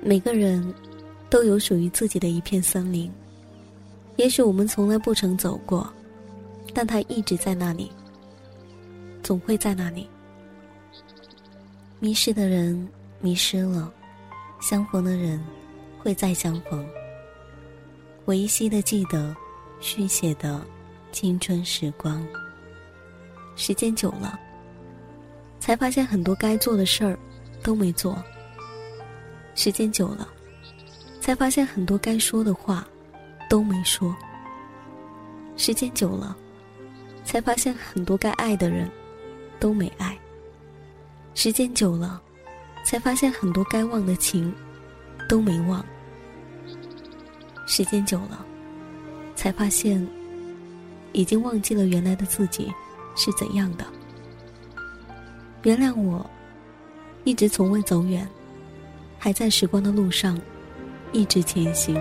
每个人都有属于自己的一片森林，也许我们从来不曾走过，但它一直在那里，总会在那里。迷失的人迷失了，相逢的人会再相逢。我依稀的记得，续写的青春时光。时间久了，才发现很多该做的事儿都没做。时间久了，才发现很多该说的话都没说。时间久了，才发现很多该爱的人都没爱。时间久了，才发现很多该忘的情都没忘。时间久了，才发现已经忘记了原来的自己是怎样的。原谅我，一直从未走远。还在时光的路上，一直前行。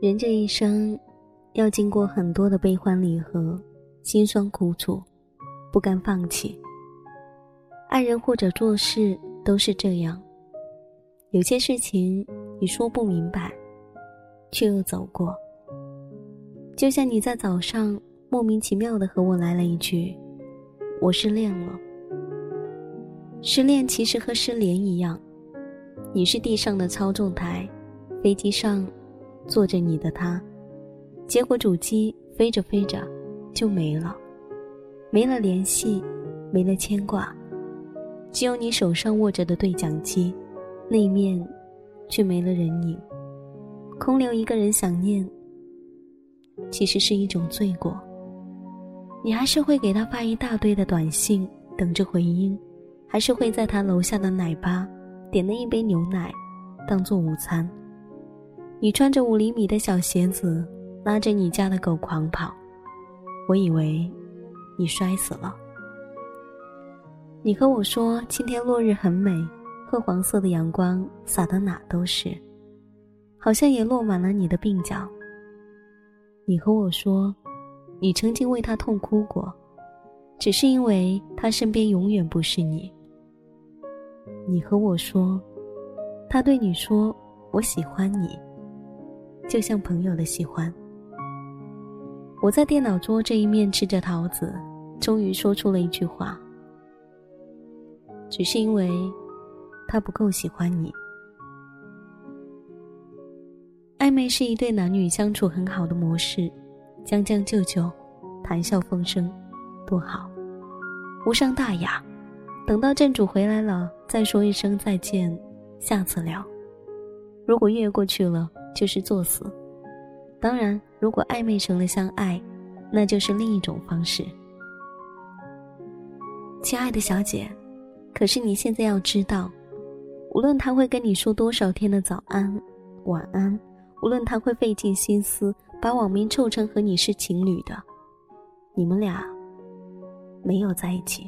人这一生，要经过很多的悲欢离合、辛酸苦楚，不甘放弃。爱人或者做事都是这样。有些事情你说不明白，却又走过。就像你在早上莫名其妙的和我来了一句：“我失恋了。”失恋其实和失联一样，你是地上的操纵台，飞机上。坐着你的他，结果主机飞着飞着就没了，没了联系，没了牵挂，只有你手上握着的对讲机，那面却没了人影，空留一个人想念。其实是一种罪过。你还是会给他发一大堆的短信，等着回音，还是会在他楼下的奶吧点了一杯牛奶，当做午餐。你穿着五厘米的小鞋子，拉着你家的狗狂跑，我以为你摔死了。你和我说今天落日很美，褐黄色的阳光洒得哪都是，好像也落满了你的鬓角。你和我说，你曾经为他痛哭过，只是因为他身边永远不是你。你和我说，他对你说我喜欢你。就像朋友的喜欢。我在电脑桌这一面吃着桃子，终于说出了一句话：“只是因为他不够喜欢你。”暧昧是一对男女相处很好的模式，将将就就，谈笑风生，多好，无伤大雅。等到正主回来了，再说一声再见，下次聊。如果越过去了。就是作死。当然，如果暧昧成了相爱，那就是另一种方式。亲爱的小姐，可是你现在要知道，无论他会跟你说多少天的早安、晚安，无论他会费尽心思把网名凑成和你是情侣的，你们俩没有在一起。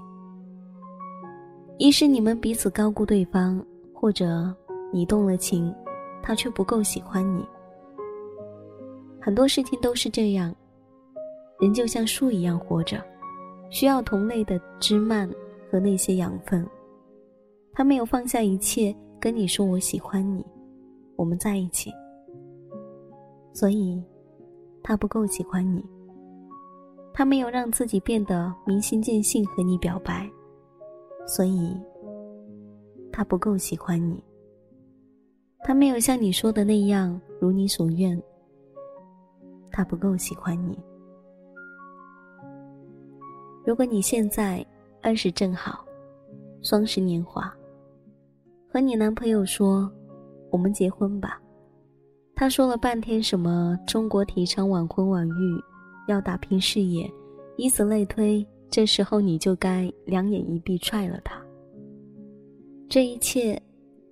一是你们彼此高估对方，或者你动了情。他却不够喜欢你。很多事情都是这样，人就像树一样活着，需要同类的枝蔓和那些养分。他没有放下一切跟你说我喜欢你，我们在一起，所以他不够喜欢你。他没有让自己变得明心见性和你表白，所以他不够喜欢你。他没有像你说的那样如你所愿。他不够喜欢你。如果你现在二十正好，双十年华，和你男朋友说：“我们结婚吧。”他说了半天什么中国提倡晚婚晚育，要打拼事业，以此类推。这时候你就该两眼一闭踹了他。这一切，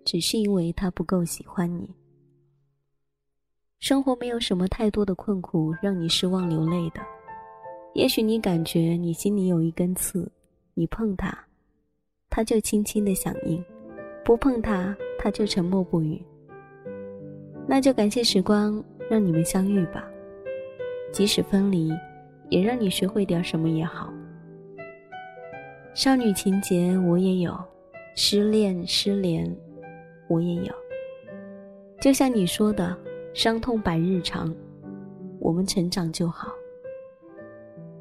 只是因为他不够喜欢你。生活没有什么太多的困苦让你失望流泪的，也许你感觉你心里有一根刺，你碰它，它就轻轻的响应；不碰它，它就沉默不语。那就感谢时光让你们相遇吧，即使分离，也让你学会点什么也好。少女情节我也有，失恋失联我也有。就像你说的，伤痛百日长，我们成长就好。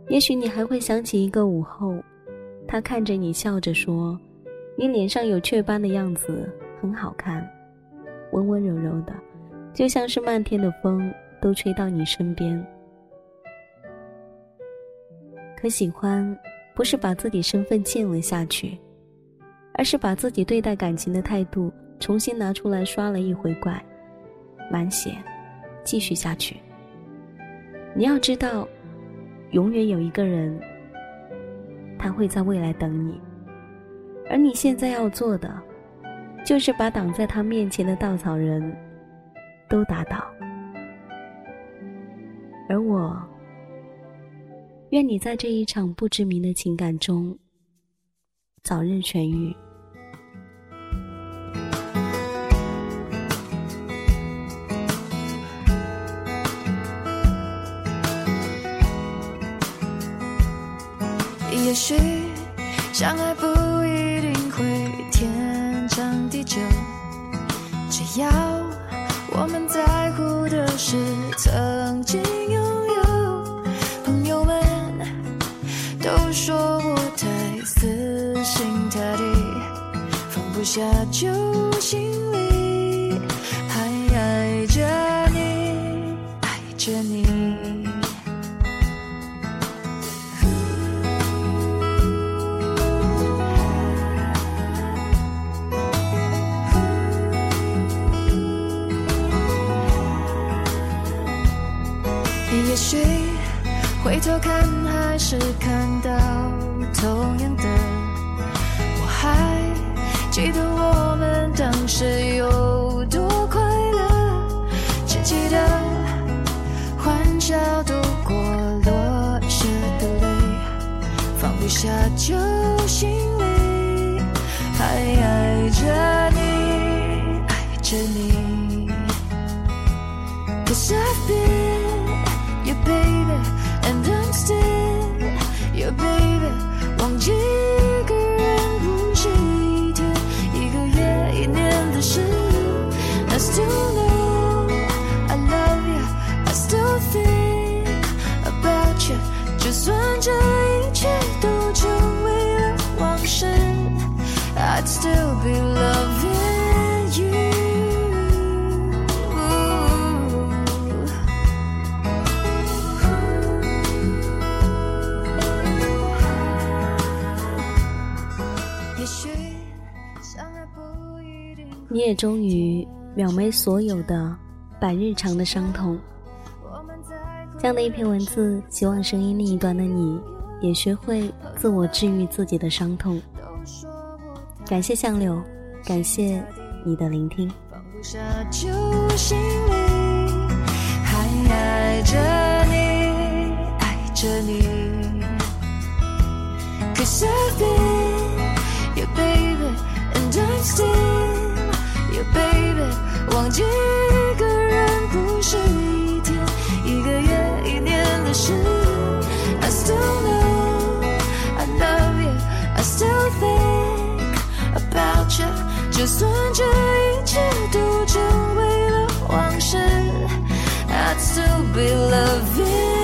也许你还会想起一个午后，他看着你笑着说：“你脸上有雀斑的样子很好看，温温柔柔的，就像是漫天的风都吹到你身边。”可喜欢。不是把自己身份建了下去，而是把自己对待感情的态度重新拿出来刷了一回怪，满血，继续下去。你要知道，永远有一个人，他会在未来等你，而你现在要做的，就是把挡在他面前的稻草人都打倒，而我。愿你在这一场不知名的情感中早日痊愈。也许相爱不一定会天长地久只要我们在乎的是曾经拥有朋友们都说我太死心塌地放不下就回头看，还是看到同样的我还。记得我们当时有多快乐，只记得欢笑度过落下的泪，放不下旧心里，还爱着你，爱着你。Cause I've been 也终于秒没所有的百日长的伤痛。这样的一篇文字，希望声音另一端的你也学会自我治愈自己的伤痛。感谢相柳，感谢你的聆听。忘记一个人不是一天、一个月、一年的事。I still know I love you, I still think about you。就算这一切都成为了往事，I'd still be loving